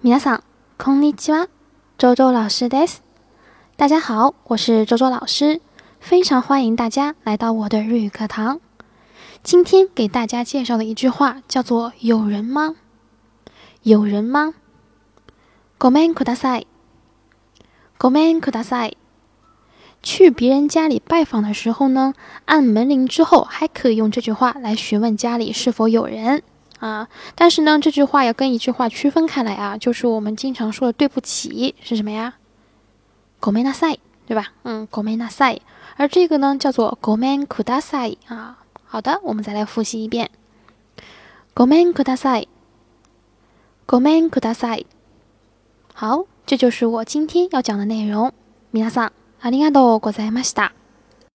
皆さん、こんにちは。周周老师です。大家好，我是周周老师，非常欢迎大家来到我的日语课堂。今天给大家介绍的一句话叫做“有人吗？有人吗？”ごめんください。ごめんください。去别人家里拜访的时候呢，按门铃之后，还可以用这句话来询问家里是否有人 啊。但是呢，这句话要跟一句话区分开来啊，就是我们经常说的“对不起”是什么呀？ごめんなさい，对吧？嗯，ごめんなさい。而这个呢，叫做ごめんください啊。好的，我们再来复习一遍。ごめんください。ごめんください。好，这就是我今天要讲的内容。皆さん。ありがとうございました。